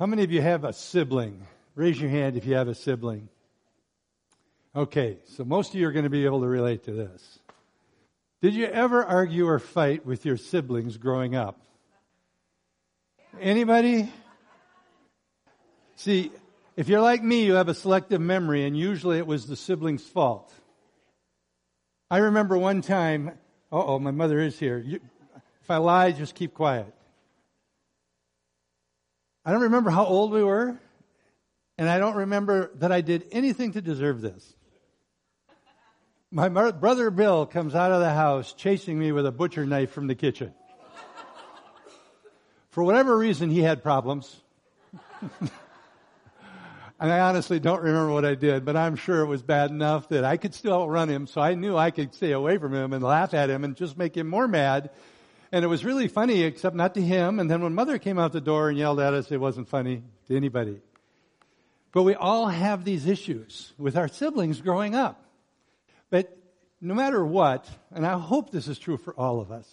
How many of you have a sibling? Raise your hand if you have a sibling. Okay, so most of you are going to be able to relate to this. Did you ever argue or fight with your siblings growing up? Anybody? See, if you're like me, you have a selective memory, and usually it was the sibling's fault. I remember one time, oh, my mother is here. You, if I lie, just keep quiet. I don't remember how old we were, and I don't remember that I did anything to deserve this. My brother Bill comes out of the house chasing me with a butcher knife from the kitchen. For whatever reason, he had problems. and I honestly don't remember what I did, but I'm sure it was bad enough that I could still outrun him, so I knew I could stay away from him and laugh at him and just make him more mad. And it was really funny, except not to him. And then when mother came out the door and yelled at us, it wasn't funny to anybody. But we all have these issues with our siblings growing up. But no matter what, and I hope this is true for all of us,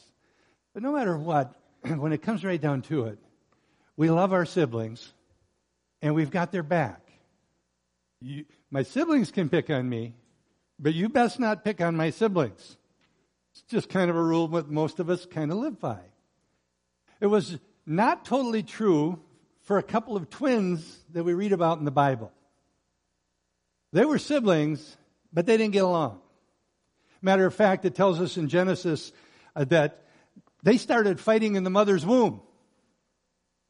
but no matter what, when it comes right down to it, we love our siblings and we've got their back. You, my siblings can pick on me, but you best not pick on my siblings. It's just kind of a rule that most of us kind of live by. It was not totally true for a couple of twins that we read about in the Bible. They were siblings, but they didn't get along. Matter of fact, it tells us in Genesis uh, that they started fighting in the mother's womb.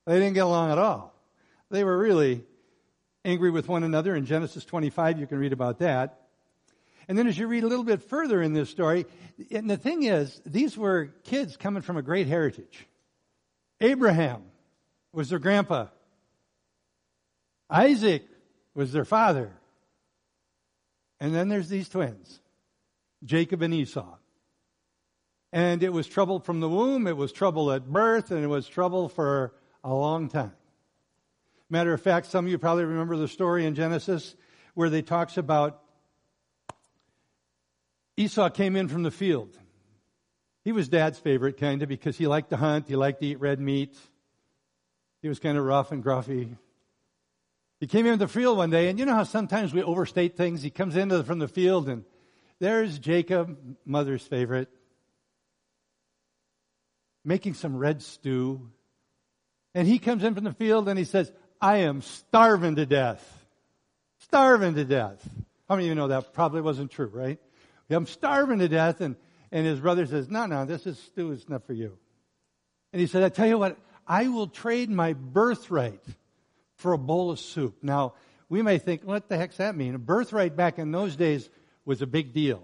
They didn't get along at all. They were really angry with one another. In Genesis 25, you can read about that. And then as you read a little bit further in this story, and the thing is, these were kids coming from a great heritage. Abraham was their grandpa. Isaac was their father. And then there's these twins. Jacob and Esau. And it was trouble from the womb, it was trouble at birth, and it was trouble for a long time. Matter of fact, some of you probably remember the story in Genesis where they talks about Esau came in from the field. He was dad's favorite kind of because he liked to hunt, he liked to eat red meat. He was kind of rough and gruffy. He came into the field one day, and you know how sometimes we overstate things? He comes in from the field and there's Jacob, mother's favorite, making some red stew. And he comes in from the field and he says, I am starving to death. Starving to death. How many of you know that probably wasn't true, right? I'm starving to death. And, and his brother says, no, no, this is stew It's not for you. And he said, I tell you what, I will trade my birthright for a bowl of soup. Now, we may think, what the heck's that mean? A birthright back in those days was a big deal.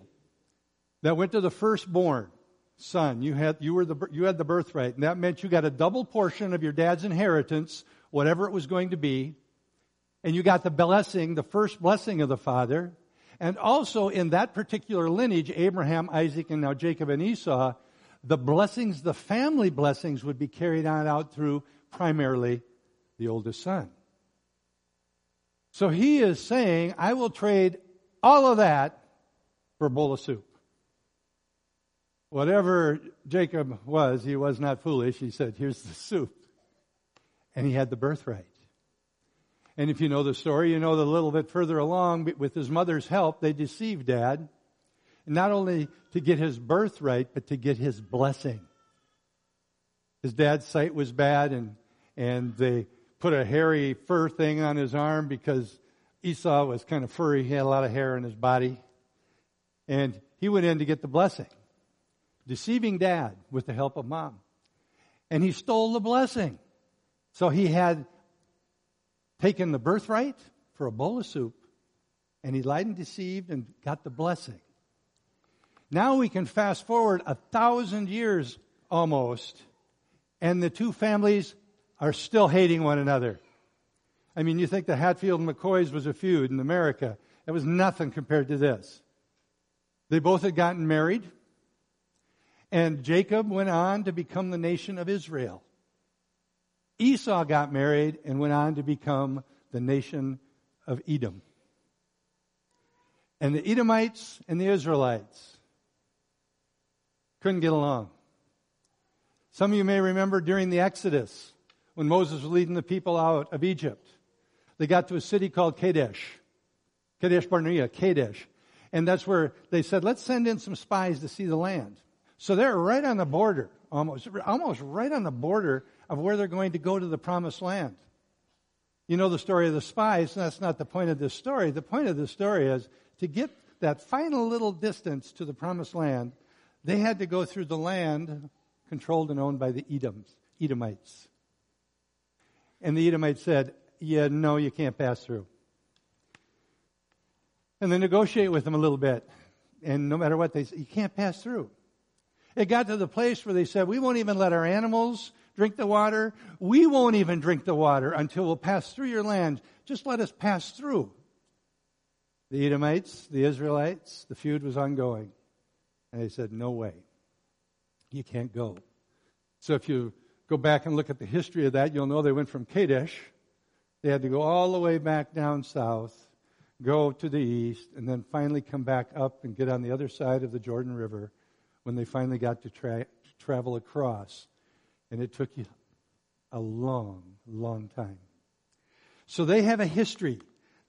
That went to the firstborn son. You had, you were the, you had the birthright. And that meant you got a double portion of your dad's inheritance, whatever it was going to be. And you got the blessing, the first blessing of the father. And also in that particular lineage, Abraham, Isaac, and now Jacob and Esau, the blessings, the family blessings would be carried on out through primarily the oldest son. So he is saying, I will trade all of that for a bowl of soup. Whatever Jacob was, he was not foolish. He said, Here's the soup. And he had the birthright. And if you know the story, you know that a little bit further along, with his mother's help, they deceived dad, not only to get his birthright, but to get his blessing. His dad's sight was bad, and, and they put a hairy fur thing on his arm because Esau was kind of furry. He had a lot of hair in his body. And he went in to get the blessing, deceiving dad with the help of mom. And he stole the blessing. So he had taken the birthright for a bowl of soup, and he lied and deceived and got the blessing. Now we can fast forward a thousand years almost, and the two families are still hating one another. I mean, you think the Hatfield and McCoys was a feud in America. It was nothing compared to this. They both had gotten married. And Jacob went on to become the nation of Israel. Esau got married and went on to become the nation of Edom. And the Edomites and the Israelites couldn't get along. Some of you may remember during the Exodus when Moses was leading the people out of Egypt. They got to a city called Kadesh. Kadesh Barnea, Kadesh. And that's where they said, let's send in some spies to see the land. So they're right on the border, almost, almost right on the border of where they're going to go to the promised land. You know the story of the spies, and that's not the point of this story. The point of this story is to get that final little distance to the promised land, they had to go through the land controlled and owned by the Edoms, Edomites. And the Edomites said, Yeah, no, you can't pass through. And they negotiate with them a little bit. And no matter what they say, you can't pass through. It got to the place where they said, We won't even let our animals drink the water. We won't even drink the water until we'll pass through your land. Just let us pass through. The Edomites, the Israelites, the feud was ongoing. And they said, No way. You can't go. So if you go back and look at the history of that, you'll know they went from Kadesh. They had to go all the way back down south, go to the east, and then finally come back up and get on the other side of the Jordan River when they finally got to tra- travel across. And it took you a long, long time. So they have a history,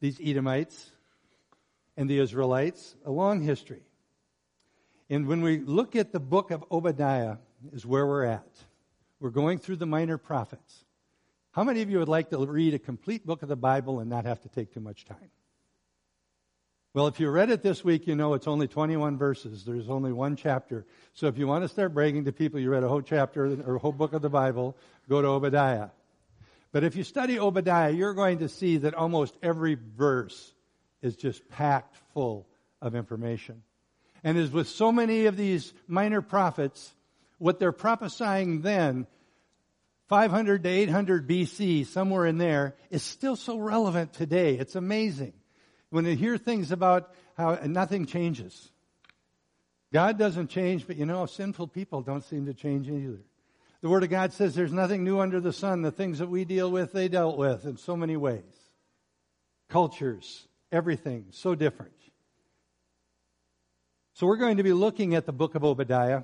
these Edomites and the Israelites, a long history. And when we look at the book of Obadiah, is where we're at. We're going through the minor prophets. How many of you would like to read a complete book of the Bible and not have to take too much time? Well, if you read it this week, you know it's only 21 verses. There's only one chapter. So if you want to start bragging to people you read a whole chapter or a whole book of the Bible, go to Obadiah. But if you study Obadiah, you're going to see that almost every verse is just packed full of information. And as with so many of these minor prophets, what they're prophesying then, 500 to 800 BC, somewhere in there, is still so relevant today. It's amazing. When they hear things about how nothing changes. God doesn't change, but you know, sinful people don't seem to change either. The Word of God says there's nothing new under the sun. The things that we deal with, they dealt with in so many ways. Cultures, everything, so different. So we're going to be looking at the book of Obadiah.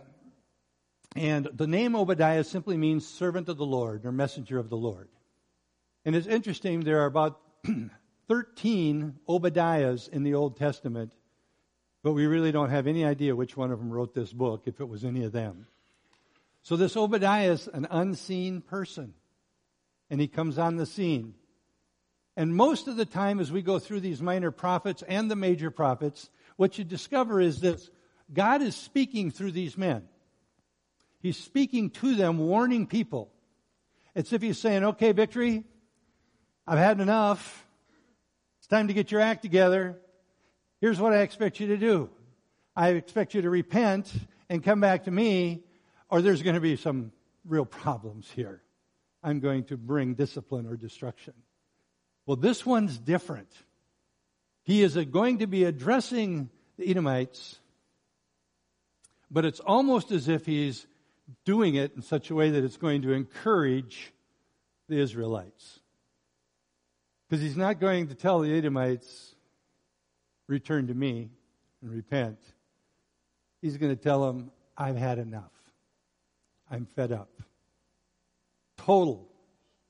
And the name Obadiah simply means servant of the Lord or messenger of the Lord. And it's interesting, there are about 13 Obadiahs in the Old Testament, but we really don't have any idea which one of them wrote this book, if it was any of them. So this Obadiah is an unseen person, and he comes on the scene. And most of the time, as we go through these minor prophets and the major prophets, what you discover is this God is speaking through these men. He's speaking to them, warning people. It's if he's saying, okay, victory, I've had enough. Time to get your act together. Here's what I expect you to do. I expect you to repent and come back to me, or there's going to be some real problems here. I'm going to bring discipline or destruction. Well, this one's different. He is going to be addressing the Edomites, but it's almost as if he's doing it in such a way that it's going to encourage the Israelites. Because he's not going to tell the Edomites, return to me and repent. He's going to tell them, I've had enough. I'm fed up. Total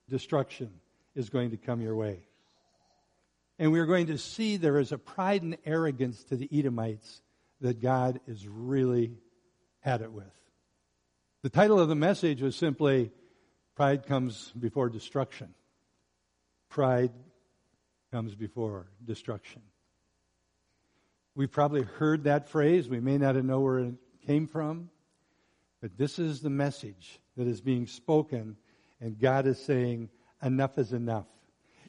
destruction is going to come your way. And we're going to see there is a pride and arrogance to the Edomites that God is really at it with. The title of the message was simply Pride Comes Before Destruction. Pride comes before destruction. We've probably heard that phrase. We may not know where it came from. But this is the message that is being spoken, and God is saying, enough is enough.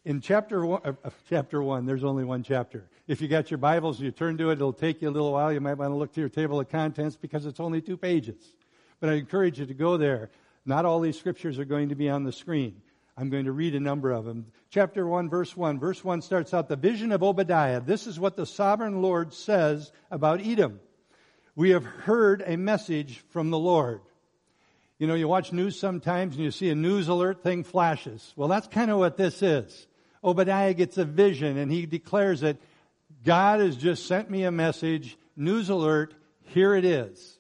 In chapter one, uh, uh, chapter one, there's only one chapter. If you got your Bibles, you turn to it, it'll take you a little while. You might want to look to your table of contents because it's only two pages. But I encourage you to go there. Not all these scriptures are going to be on the screen. I'm going to read a number of them. Chapter 1, verse 1. Verse 1 starts out the vision of Obadiah. This is what the sovereign Lord says about Edom. We have heard a message from the Lord. You know, you watch news sometimes and you see a news alert thing flashes. Well, that's kind of what this is. Obadiah gets a vision and he declares it. God has just sent me a message. News alert. Here it is.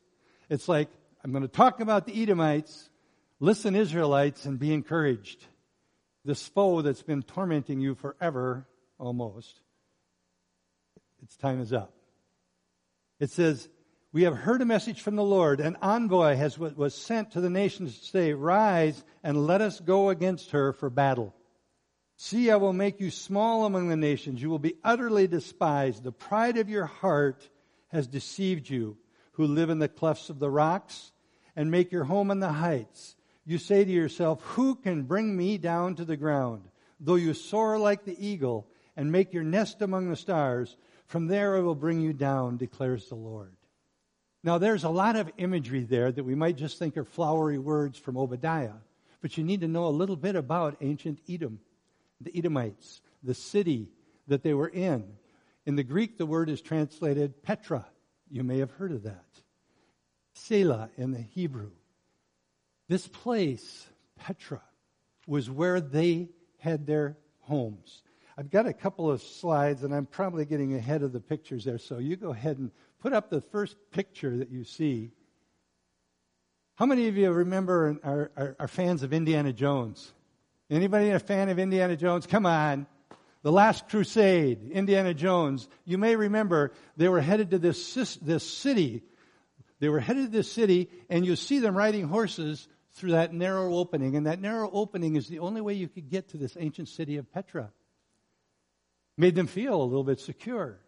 It's like, I'm going to talk about the Edomites. Listen, Israelites, and be encouraged. This foe that's been tormenting you forever, almost, its time is up. It says, we have heard a message from the Lord. An envoy has, was sent to the nations to say, rise and let us go against her for battle. See, I will make you small among the nations. You will be utterly despised. The pride of your heart has deceived you, who live in the clefts of the rocks and make your home in the heights. You say to yourself, Who can bring me down to the ground? Though you soar like the eagle and make your nest among the stars, from there I will bring you down, declares the Lord. Now, there's a lot of imagery there that we might just think are flowery words from Obadiah, but you need to know a little bit about ancient Edom, the Edomites, the city that they were in. In the Greek, the word is translated Petra. You may have heard of that. Selah in the Hebrew. This place, Petra, was where they had their homes. I've got a couple of slides, and I'm probably getting ahead of the pictures there, so you go ahead and put up the first picture that you see. How many of you remember are, are, are fans of Indiana Jones? Anybody a fan of Indiana Jones? Come on. The Last Crusade, Indiana Jones. You may remember they were headed to this, this city. They were headed to this city, and you see them riding horses through that narrow opening. And that narrow opening is the only way you could get to this ancient city of Petra. Made them feel a little bit secure.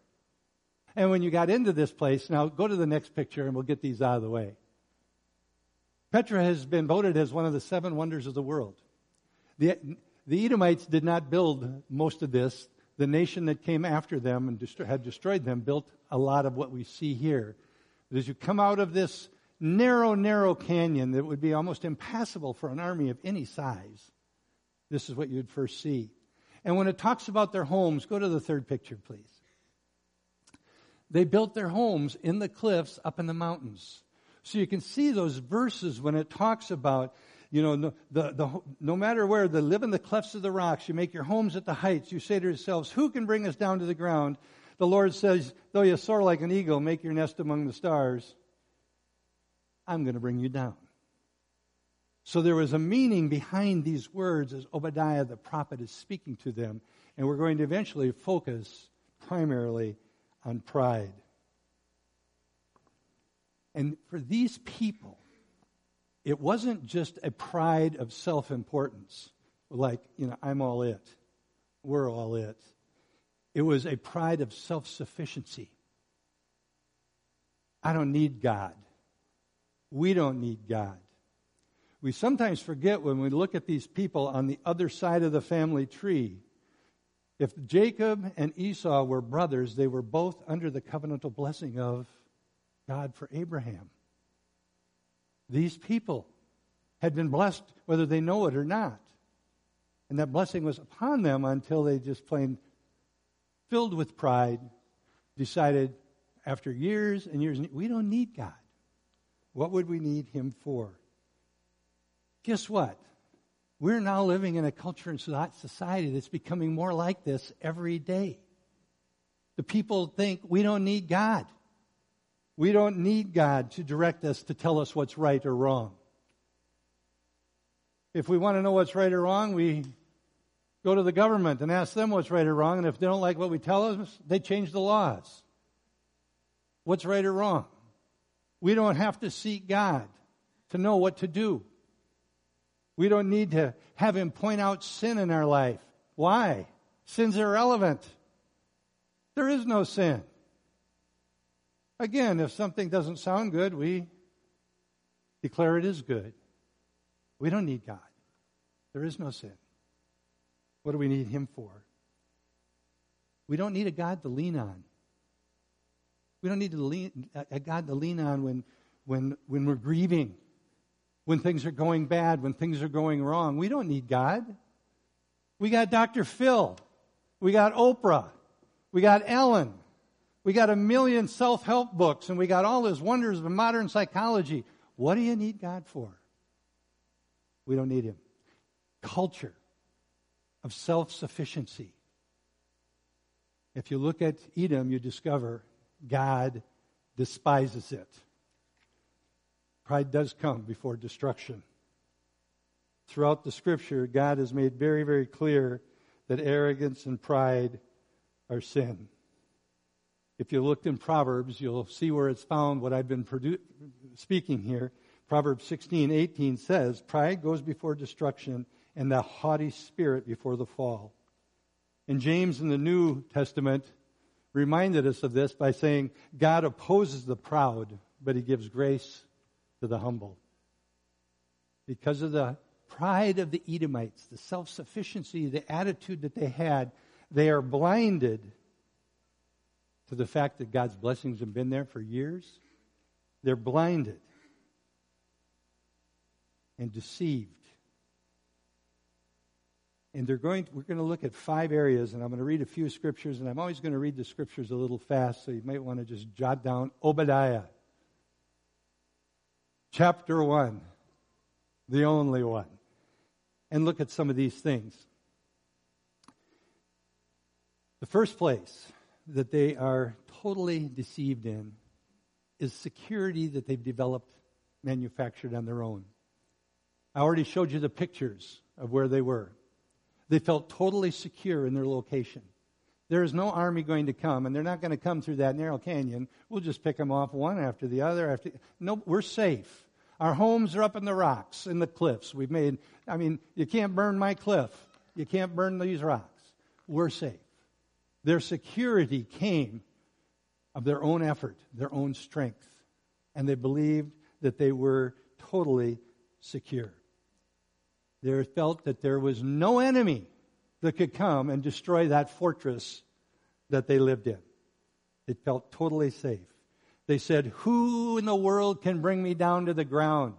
And when you got into this place, now go to the next picture and we'll get these out of the way. Petra has been voted as one of the seven wonders of the world. The, the Edomites did not build most of this. The nation that came after them and had destroyed them built a lot of what we see here. But as you come out of this narrow, narrow canyon that would be almost impassable for an army of any size. This is what you'd first see. And when it talks about their homes, go to the third picture, please. They built their homes in the cliffs up in the mountains. So you can see those verses when it talks about, you know, no, the, the, no matter where, they live in the clefts of the rocks. You make your homes at the heights. You say to yourselves, who can bring us down to the ground? The Lord says, though you soar like an eagle, make your nest among the stars. I'm going to bring you down. So there was a meaning behind these words as Obadiah the prophet is speaking to them. And we're going to eventually focus primarily on pride. And for these people, it wasn't just a pride of self importance, like, you know, I'm all it, we're all it. It was a pride of self sufficiency. I don't need God. We don't need God. We sometimes forget when we look at these people on the other side of the family tree. If Jacob and Esau were brothers, they were both under the covenantal blessing of God for Abraham. These people had been blessed whether they know it or not. And that blessing was upon them until they just plain filled with pride decided after years and years, we don't need God. What would we need him for? Guess what? We're now living in a culture and society that's becoming more like this every day. The people think we don't need God. We don't need God to direct us to tell us what's right or wrong. If we want to know what's right or wrong, we go to the government and ask them what's right or wrong, and if they don't like what we tell them, they change the laws. What's right or wrong? We don't have to seek God to know what to do. We don't need to have Him point out sin in our life. Why? Sin's irrelevant. There is no sin. Again, if something doesn't sound good, we declare it is good. We don't need God. There is no sin. What do we need Him for? We don't need a God to lean on. We don't need to lean, a God to lean on when, when, when we're grieving, when things are going bad, when things are going wrong. We don't need God. We got Dr. Phil. We got Oprah. We got Ellen. We got a million self help books, and we got all those wonders of modern psychology. What do you need God for? We don't need Him. Culture of self sufficiency. If you look at Edom, you discover God despises it. Pride does come before destruction. throughout the scripture, God has made very, very clear that arrogance and pride are sin. If you looked in Proverbs, you'll see where it's found what I've been produ- speaking here. Proverbs 16, 18 says, Pride goes before destruction and the haughty spirit before the fall. And James in the New Testament reminded us of this by saying, God opposes the proud, but he gives grace to the humble. Because of the pride of the Edomites, the self sufficiency, the attitude that they had, they are blinded to the fact that God's blessings have been there for years. They're blinded and deceived. And they're going to, we're going to look at five areas, and I'm going to read a few scriptures, and I'm always going to read the scriptures a little fast, so you might want to just jot down Obadiah. Chapter 1, the only one. And look at some of these things. The first place that they are totally deceived in is security that they've developed, manufactured on their own. I already showed you the pictures of where they were. They felt totally secure in their location. There is no army going to come, and they're not going to come through that narrow canyon. We'll just pick them off one after the other. After no, we're safe. Our homes are up in the rocks, in the cliffs. We've made. I mean, you can't burn my cliff. You can't burn these rocks. We're safe. Their security came of their own effort, their own strength, and they believed that they were totally secure. They felt that there was no enemy that could come and destroy that fortress that they lived in. It felt totally safe. They said, Who in the world can bring me down to the ground?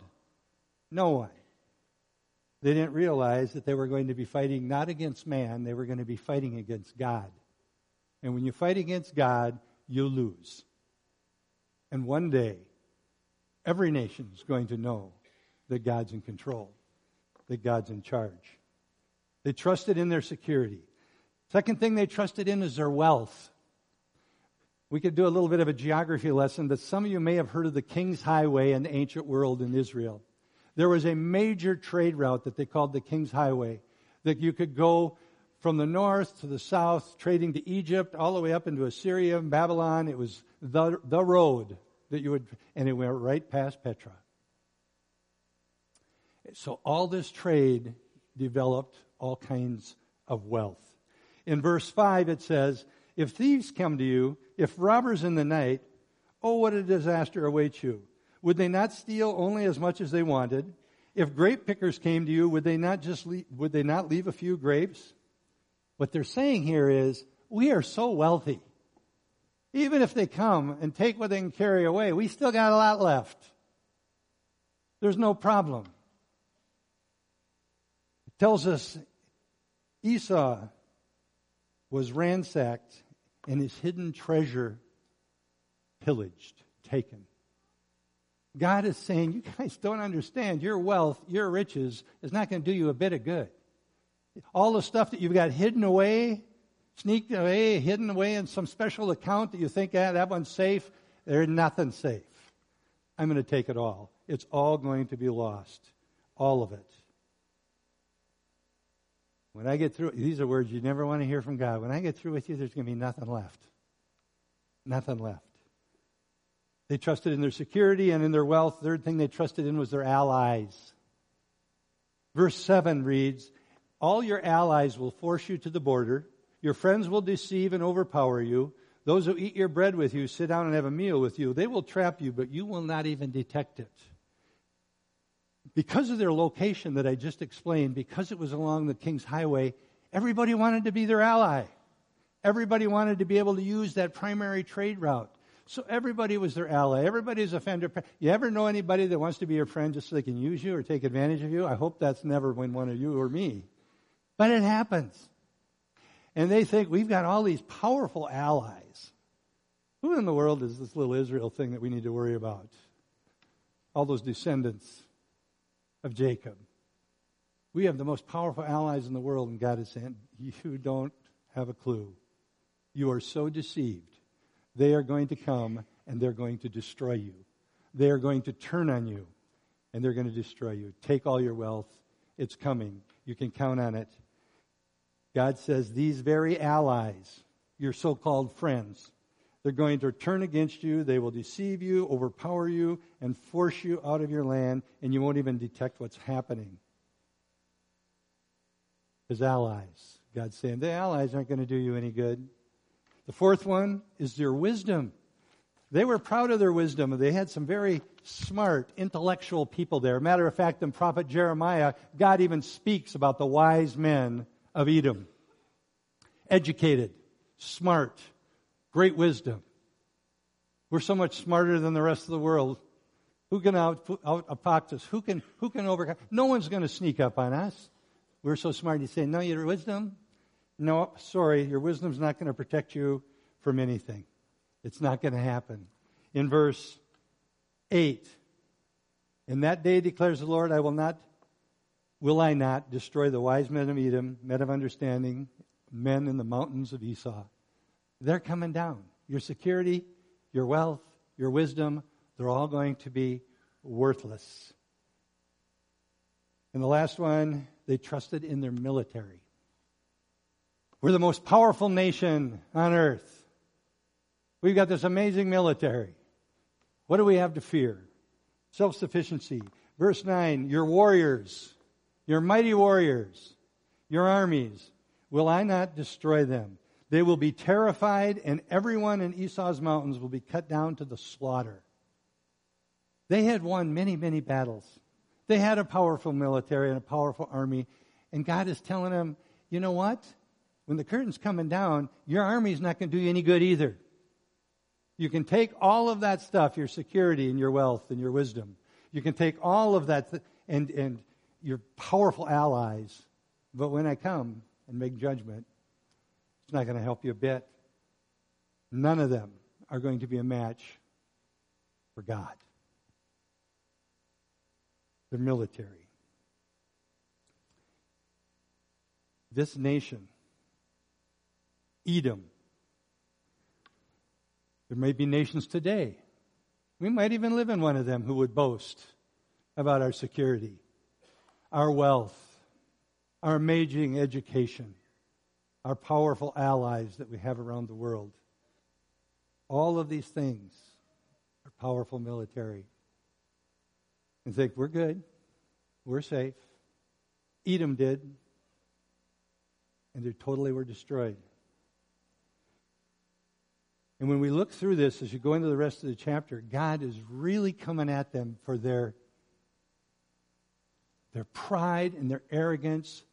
No one. They didn't realize that they were going to be fighting not against man, they were going to be fighting against God. And when you fight against God, you lose. And one day, every nation is going to know that God's in control, that God's in charge. They trusted in their security. Second thing they trusted in is their wealth. We could do a little bit of a geography lesson that some of you may have heard of the King's Highway in the ancient world in Israel. There was a major trade route that they called the King's Highway that you could go from the north to the south, trading to Egypt, all the way up into Assyria and Babylon. It was the, the road that you would, and it went right past Petra. So all this trade developed all kinds of wealth. In verse 5, it says, If thieves come to you, if robbers in the night, oh, what a disaster awaits you. Would they not steal only as much as they wanted? If grape pickers came to you, would they not just leave, would they not leave a few grapes? What they're saying here is, we are so wealthy. Even if they come and take what they can carry away, we still got a lot left. There's no problem. Tells us Esau was ransacked and his hidden treasure pillaged, taken. God is saying, you guys don't understand. Your wealth, your riches is not going to do you a bit of good. All the stuff that you've got hidden away, sneaked away, hidden away in some special account that you think, ah, that one's safe, there's nothing safe. I'm going to take it all. It's all going to be lost. All of it. When I get through, these are words you never want to hear from God. When I get through with you, there's going to be nothing left. Nothing left. They trusted in their security and in their wealth. Third thing they trusted in was their allies. Verse 7 reads, All your allies will force you to the border. Your friends will deceive and overpower you. Those who eat your bread with you, sit down and have a meal with you. They will trap you, but you will not even detect it because of their location that I just explained, because it was along the King's Highway, everybody wanted to be their ally. Everybody wanted to be able to use that primary trade route. So everybody was their ally. Everybody Everybody's a friend. You ever know anybody that wants to be your friend just so they can use you or take advantage of you? I hope that's never been one of you or me. But it happens. And they think we've got all these powerful allies. Who in the world is this little Israel thing that we need to worry about? All those descendants of Jacob. We have the most powerful allies in the world, and God is saying, You don't have a clue. You are so deceived. They are going to come and they're going to destroy you. They are going to turn on you and they're going to destroy you. Take all your wealth It's coming. You can count on it. God says these very allies, your so called friends, they're going to turn against you. They will deceive you, overpower you, and force you out of your land, and you won't even detect what's happening. His allies. God's saying the allies aren't going to do you any good. The fourth one is their wisdom. They were proud of their wisdom. They had some very smart, intellectual people there. Matter of fact, in prophet Jeremiah, God even speaks about the wise men of Edom. Educated, smart, great wisdom. We're so much smarter than the rest of the world. Who can out, out us? Who can, who can overcome? No one's going to sneak up on us. We're so smart. You say, no, your wisdom? No, sorry, your wisdom's not going to protect you from anything. It's not going to happen. In verse 8, in that day declares the Lord, I will not, will I not destroy the wise men of Edom, men of understanding, men in the mountains of Esau. They're coming down. Your security, your wealth, your wisdom, they're all going to be worthless. And the last one, they trusted in their military. We're the most powerful nation on earth. We've got this amazing military. What do we have to fear? Self sufficiency. Verse 9 Your warriors, your mighty warriors, your armies, will I not destroy them? They will be terrified, and everyone in Esau's mountains will be cut down to the slaughter. They had won many, many battles. They had a powerful military and a powerful army. And God is telling them, you know what? When the curtain's coming down, your army's not going to do you any good either. You can take all of that stuff, your security and your wealth and your wisdom. You can take all of that th- and, and your powerful allies. But when I come and make judgment, it's not going to help you a bit. None of them are going to be a match for God. The military. This nation, Edom, there may be nations today. We might even live in one of them who would boast about our security, our wealth, our amazing education, our powerful allies that we have around the world. All of these things are powerful military. And think, we're good, we're safe. Edom did, and they totally were destroyed. And when we look through this, as you go into the rest of the chapter, God is really coming at them for their, their pride and their arrogance,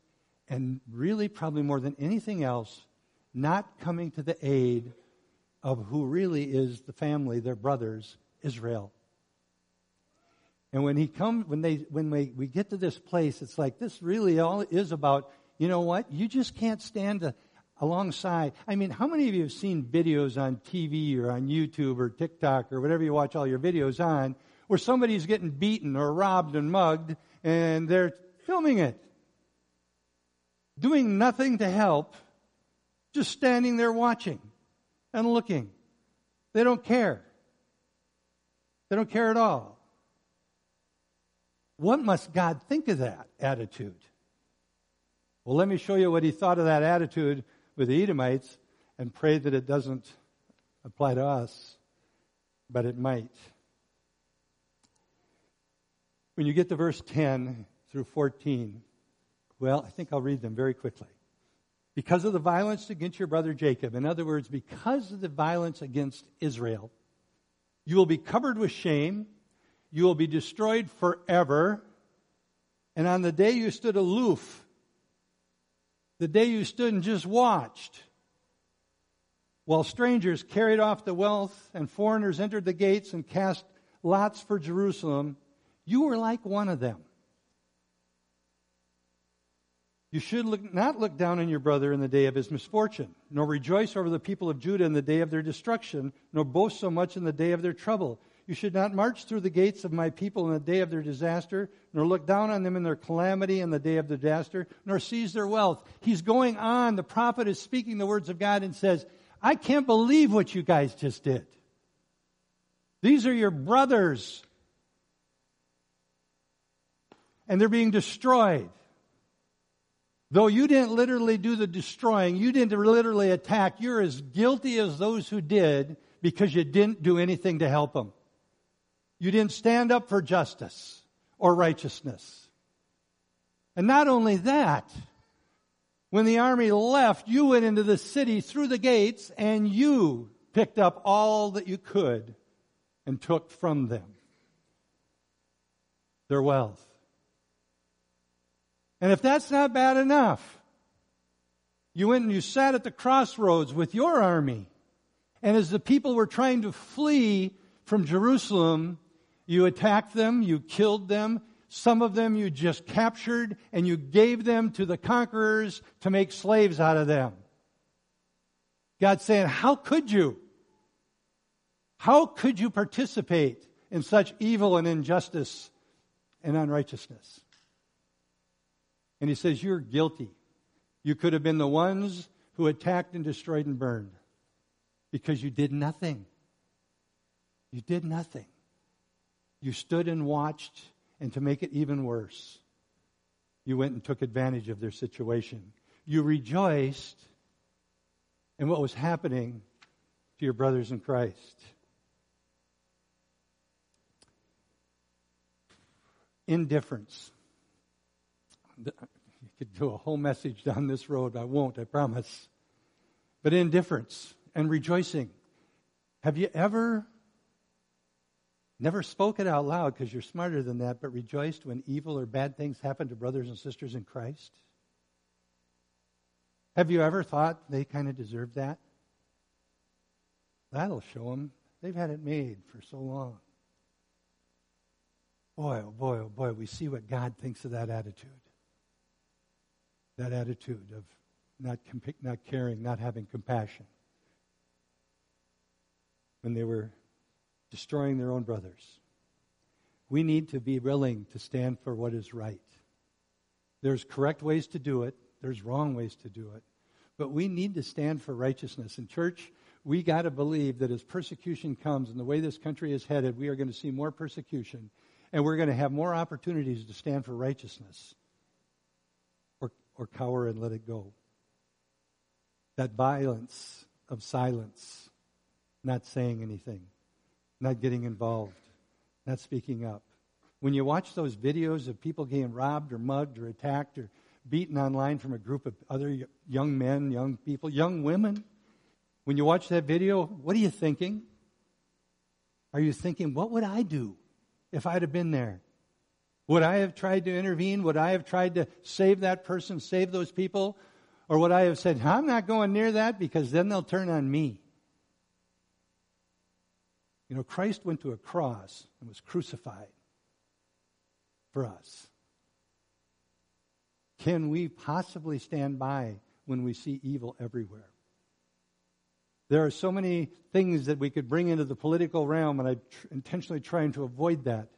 and really, probably more than anything else, not coming to the aid of who really is the family, their brothers, Israel. And when he come, when they, when we, we get to this place, it's like this really all is about, you know what? You just can't stand alongside. I mean, how many of you have seen videos on TV or on YouTube or TikTok or whatever you watch all your videos on where somebody's getting beaten or robbed and mugged and they're filming it? Doing nothing to help, just standing there watching and looking. They don't care. They don't care at all. What must God think of that attitude? Well, let me show you what he thought of that attitude with the Edomites and pray that it doesn't apply to us, but it might. When you get to verse 10 through 14, well, I think I'll read them very quickly. Because of the violence against your brother Jacob, in other words, because of the violence against Israel, you will be covered with shame, you will be destroyed forever, and on the day you stood aloof the day you stood and just watched while strangers carried off the wealth and foreigners entered the gates and cast lots for Jerusalem, you were like one of them. You should look, not look down on your brother in the day of his misfortune, nor rejoice over the people of Judah in the day of their destruction, nor boast so much in the day of their trouble. You should not march through the gates of my people in the day of their disaster, nor look down on them in their calamity in the day of disaster, nor seize their wealth. He's going on. The prophet is speaking the words of God and says, I can't believe what you guys just did. These are your brothers. And they're being destroyed. Though you didn't literally do the destroying, you didn't literally attack, you're as guilty as those who did because you didn't do anything to help them. You didn't stand up for justice or righteousness. And not only that, when the army left, you went into the city through the gates and you picked up all that you could and took from them their wealth. And if that's not bad enough, you went and you sat at the crossroads with your army. And as the people were trying to flee from Jerusalem, you attacked them, you killed them, some of them you just captured, and you gave them to the conquerors to make slaves out of them. God's saying, How could you? How could you participate in such evil and injustice and unrighteousness? And he says, You're guilty. You could have been the ones who attacked and destroyed and burned because you did nothing. You did nothing. You stood and watched, and to make it even worse, you went and took advantage of their situation. You rejoiced in what was happening to your brothers in Christ. Indifference. Could do a whole message down this road. I won't, I promise. But indifference and rejoicing. Have you ever never spoke it out loud because you're smarter than that, but rejoiced when evil or bad things happen to brothers and sisters in Christ? Have you ever thought they kind of deserve that? That'll show them they've had it made for so long. Boy, oh boy, oh boy, we see what God thinks of that attitude. That attitude of not, comp- not caring, not having compassion. When they were destroying their own brothers. We need to be willing to stand for what is right. There's correct ways to do it, there's wrong ways to do it. But we need to stand for righteousness. In church, we got to believe that as persecution comes and the way this country is headed, we are going to see more persecution and we're going to have more opportunities to stand for righteousness or, cower and let it go. That violence of silence, not saying anything, not getting involved, not speaking up. When you watch those videos of people getting robbed or mugged or attacked or beaten online from a group of other young men, young people, young women, when you watch that video, what are you thinking? Are you thinking, what would I do? if I'd have been there? Would I have tried to intervene? Would I have tried to save that person, save those people? Or would I have said, I'm not going near that because then they'll turn on me? You know, Christ went to a cross and was crucified for us. Can we possibly stand by when we see evil everywhere? There are so many things that we could bring into the political realm, and I'm tr- intentionally trying to avoid that.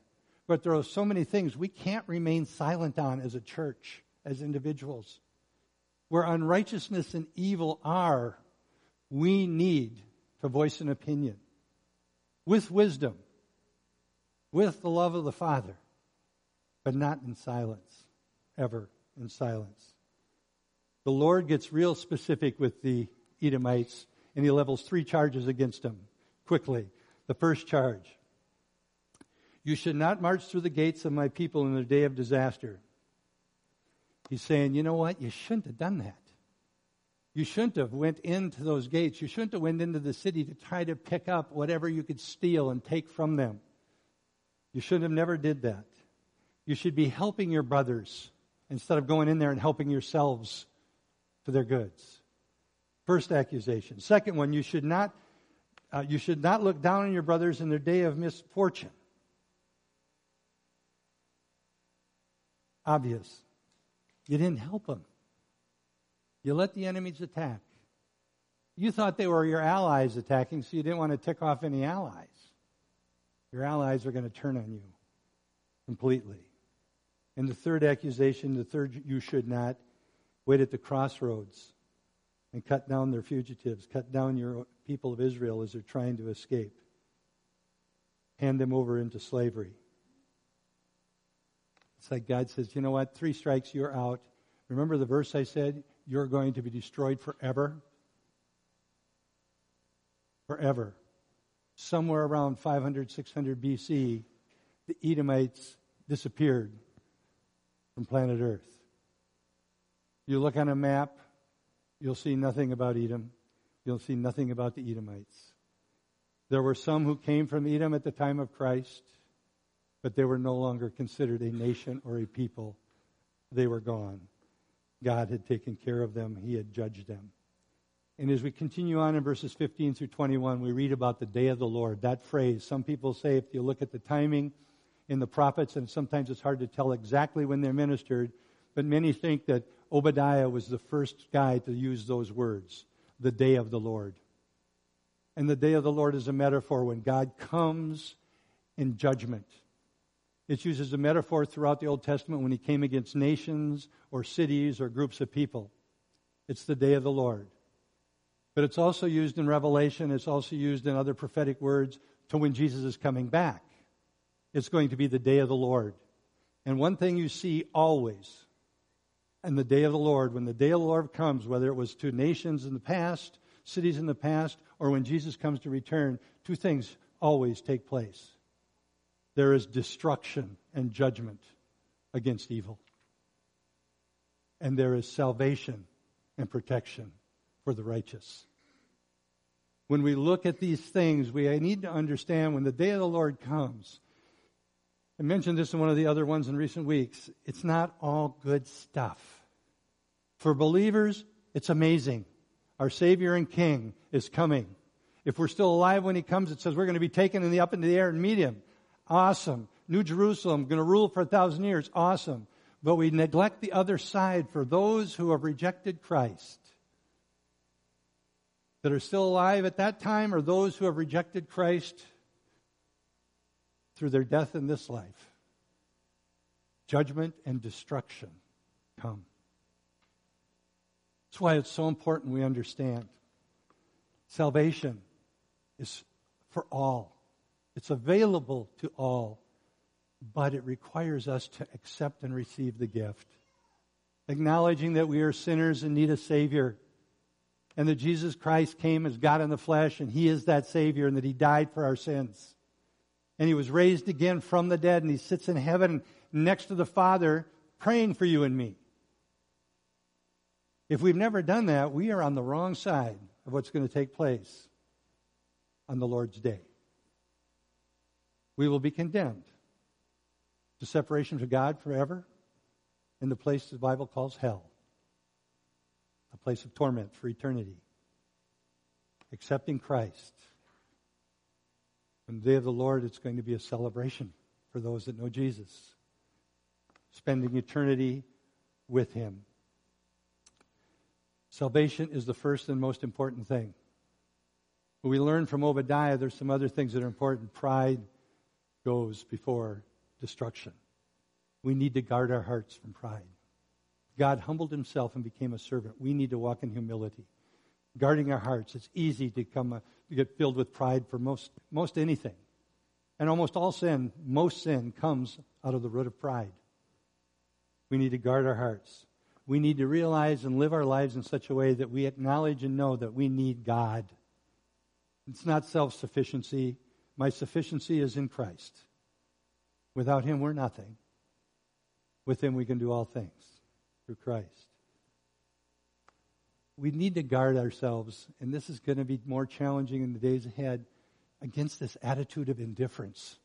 But there are so many things we can't remain silent on as a church, as individuals. Where unrighteousness and evil are, we need to voice an opinion with wisdom, with the love of the Father, but not in silence, ever in silence. The Lord gets real specific with the Edomites and he levels three charges against them quickly. The first charge You should not march through the gates of my people in the day of disaster. He's saying, you know what? You shouldn't have done that. You shouldn't have went into those gates. You shouldn't have went into the city to try to pick up whatever you could steal and take from them. You shouldn't have never did that. You should be helping your brothers instead of going in there and helping yourselves for their goods. First accusation. Second one, you should not, uh, you should not look down on your brothers in their day of misfortune. Obvious. You didn't help them. You let the enemies attack. You thought they were your allies attacking, so you didn't want to tick off any allies. Your allies are going to turn on you completely. And the third accusation, the third you should not, wait at the crossroads and cut down their fugitives, cut down your people of Israel as they're trying to escape. Hand them over into slavery. It's like God says, you know what? Three strikes, you're out. Remember the verse I said? You're going to be destroyed forever? Forever. Somewhere around 500, 600 BC, the Edomites disappeared from planet Earth. You look on a map, you'll see nothing about Edom. You'll see nothing about the Edomites. There were some who came from Edom at the time of Christ, but they were no longer considered a nation or a people. They were gone. God had taken care of them, He had judged them. And as we continue on in verses 15 through 21, we read about the day of the Lord. That phrase, some people say if you look at the timing in the prophets, and sometimes it's hard to tell exactly when they're ministered, but many think that Obadiah was the first guy to use those words, the day of the Lord. And the day of the Lord is a metaphor when God comes in judgment. It's used as a metaphor throughout the Old Testament when he came against nations or cities or groups of people. It's the day of the Lord. But it's also used in Revelation, it's also used in other prophetic words to when Jesus is coming back. It's going to be the day of the Lord. And one thing you see always in the day of the Lord, when the day of the Lord comes, whether it was to nations in the past, cities in the past, or when Jesus comes to return, two things always take place. There is destruction and judgment against evil. And there is salvation and protection for the righteous. When we look at these things, we need to understand when the day of the Lord comes, I mentioned this in one of the other ones in recent weeks. It's not all good stuff. For believers, it's amazing. Our Savior and King is coming. If we're still alive when He comes, it says we're going to be taken in the up into the air and meet Him. Awesome. New Jerusalem, going to rule for a thousand years. Awesome. But we neglect the other side for those who have rejected Christ. That are still alive at that time, or those who have rejected Christ through their death in this life, judgment and destruction come. That's why it's so important we understand. Salvation is for all. It's available to all, but it requires us to accept and receive the gift. Acknowledging that we are sinners and need a Savior, and that Jesus Christ came as God in the flesh, and He is that Savior, and that He died for our sins and he was raised again from the dead, and he sits in heaven next to the Father praying for you and me. If we've never done that, we are on the wrong side of what's going to take place on the Lord's day. We will be condemned to separation from God forever in the place the Bible calls hell, a place of torment for eternity. Accepting Christ on the day of the Lord, it's going to be a celebration for those that know Jesus, spending eternity with Him. Salvation is the first and most important thing. we learn from Obadiah, there's some other things that are important. Pride goes before destruction. We need to guard our hearts from pride. God humbled himself and became a servant. We need to walk in humility guarding our hearts. It's easy to come uh, to get filled with pride for most most anything, and almost all sin, most sin comes out of the root of pride. We need to guard our hearts. We need to realize and live our lives in such a way that we acknowledge and know that we need God. It's not self sufficiency. My sufficiency is in Christ. Without Him, we're nothing. With Him, we can do all things through Christ we need to guard ourselves, and this is going to be more challenging in the days ahead, against this attitude of indifference.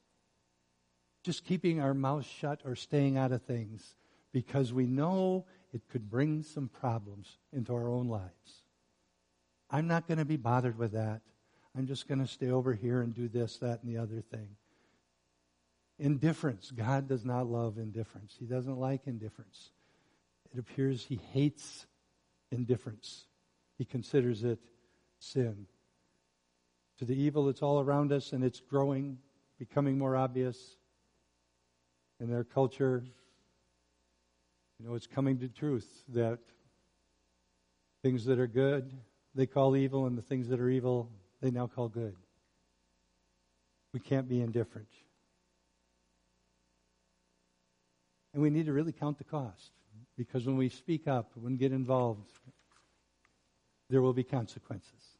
Just keeping our mouths shut or staying out of things because we know it could bring some problems into our own lives. I'm not going to be bothered with that. I'm just going to stay over here and do this, that, and the other thing. Indifference. God does not love indifference. He doesn't like indifference. It appears He hates indifference. He considers it sin. To the evil that's all around us and it's growing, becoming more obvious in their culture, you know, it's coming to truth that things that are good they call evil, and the things that are evil they now call good. We can't be indifferent. And we need to really count the cost. because when we speak up, when we get involved, there will be consequences.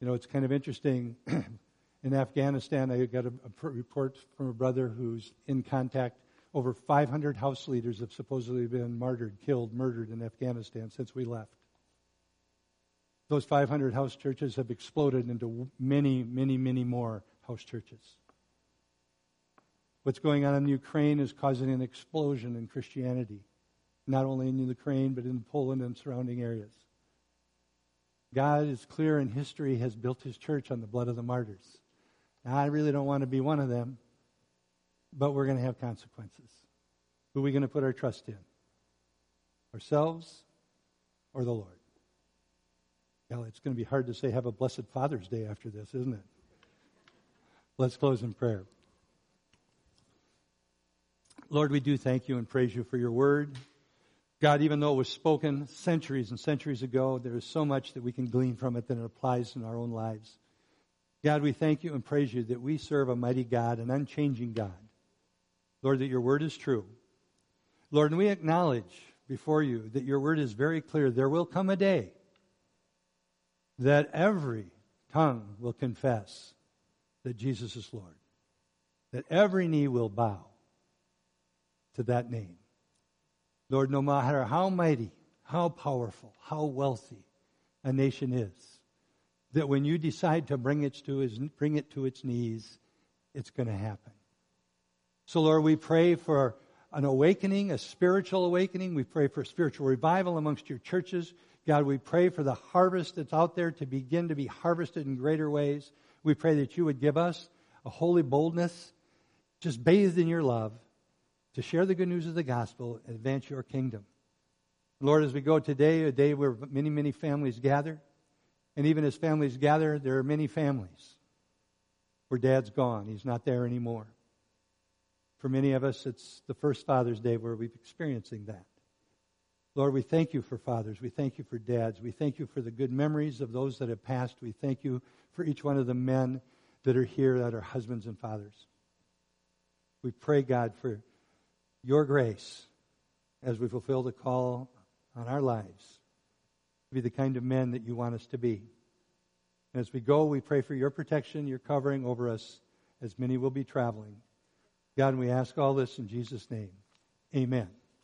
You know, it's kind of interesting. in Afghanistan, I got a, a report from a brother who's in contact. Over 500 house leaders have supposedly been martyred, killed, murdered in Afghanistan since we left. Those 500 house churches have exploded into many, many, many more house churches. What's going on in Ukraine is causing an explosion in Christianity, not only in Ukraine, but in Poland and surrounding areas. God is clear in history has built his church on the blood of the martyrs. Now, I really don't want to be one of them, but we're going to have consequences. Who are we going to put our trust in? Ourselves or the Lord? Yeah, it's going to be hard to say have a blessed Father's Day after this, isn't it? Let's close in prayer. Lord, we do thank you and praise you for your word. God, even though it was spoken centuries and centuries ago, there is so much that we can glean from it that it applies in our own lives. God, we thank you and praise you that we serve a mighty God, an unchanging God. Lord, that your word is true. Lord, and we acknowledge before you that your word is very clear. There will come a day that every tongue will confess that Jesus is Lord, that every knee will bow to that name. Lord, no matter how mighty, how powerful, how wealthy a nation is, that when you decide to bring it to, bring it to its knees, it's going to happen. So, Lord, we pray for an awakening, a spiritual awakening. We pray for spiritual revival amongst your churches. God, we pray for the harvest that's out there to begin to be harvested in greater ways. We pray that you would give us a holy boldness, just bathed in your love, to share the good news of the gospel and advance your kingdom. Lord, as we go today, a day where many, many families gather, and even as families gather, there are many families where dad's gone. He's not there anymore. For many of us, it's the first Father's Day where we're experiencing that. Lord, we thank you for fathers. We thank you for dads. We thank you for the good memories of those that have passed. We thank you for each one of the men that are here that are husbands and fathers. We pray, God, for your grace as we fulfill the call on our lives to be the kind of men that you want us to be. And as we go, we pray for your protection, your covering over us, as many will be traveling. God, we ask all this in Jesus' name. Amen.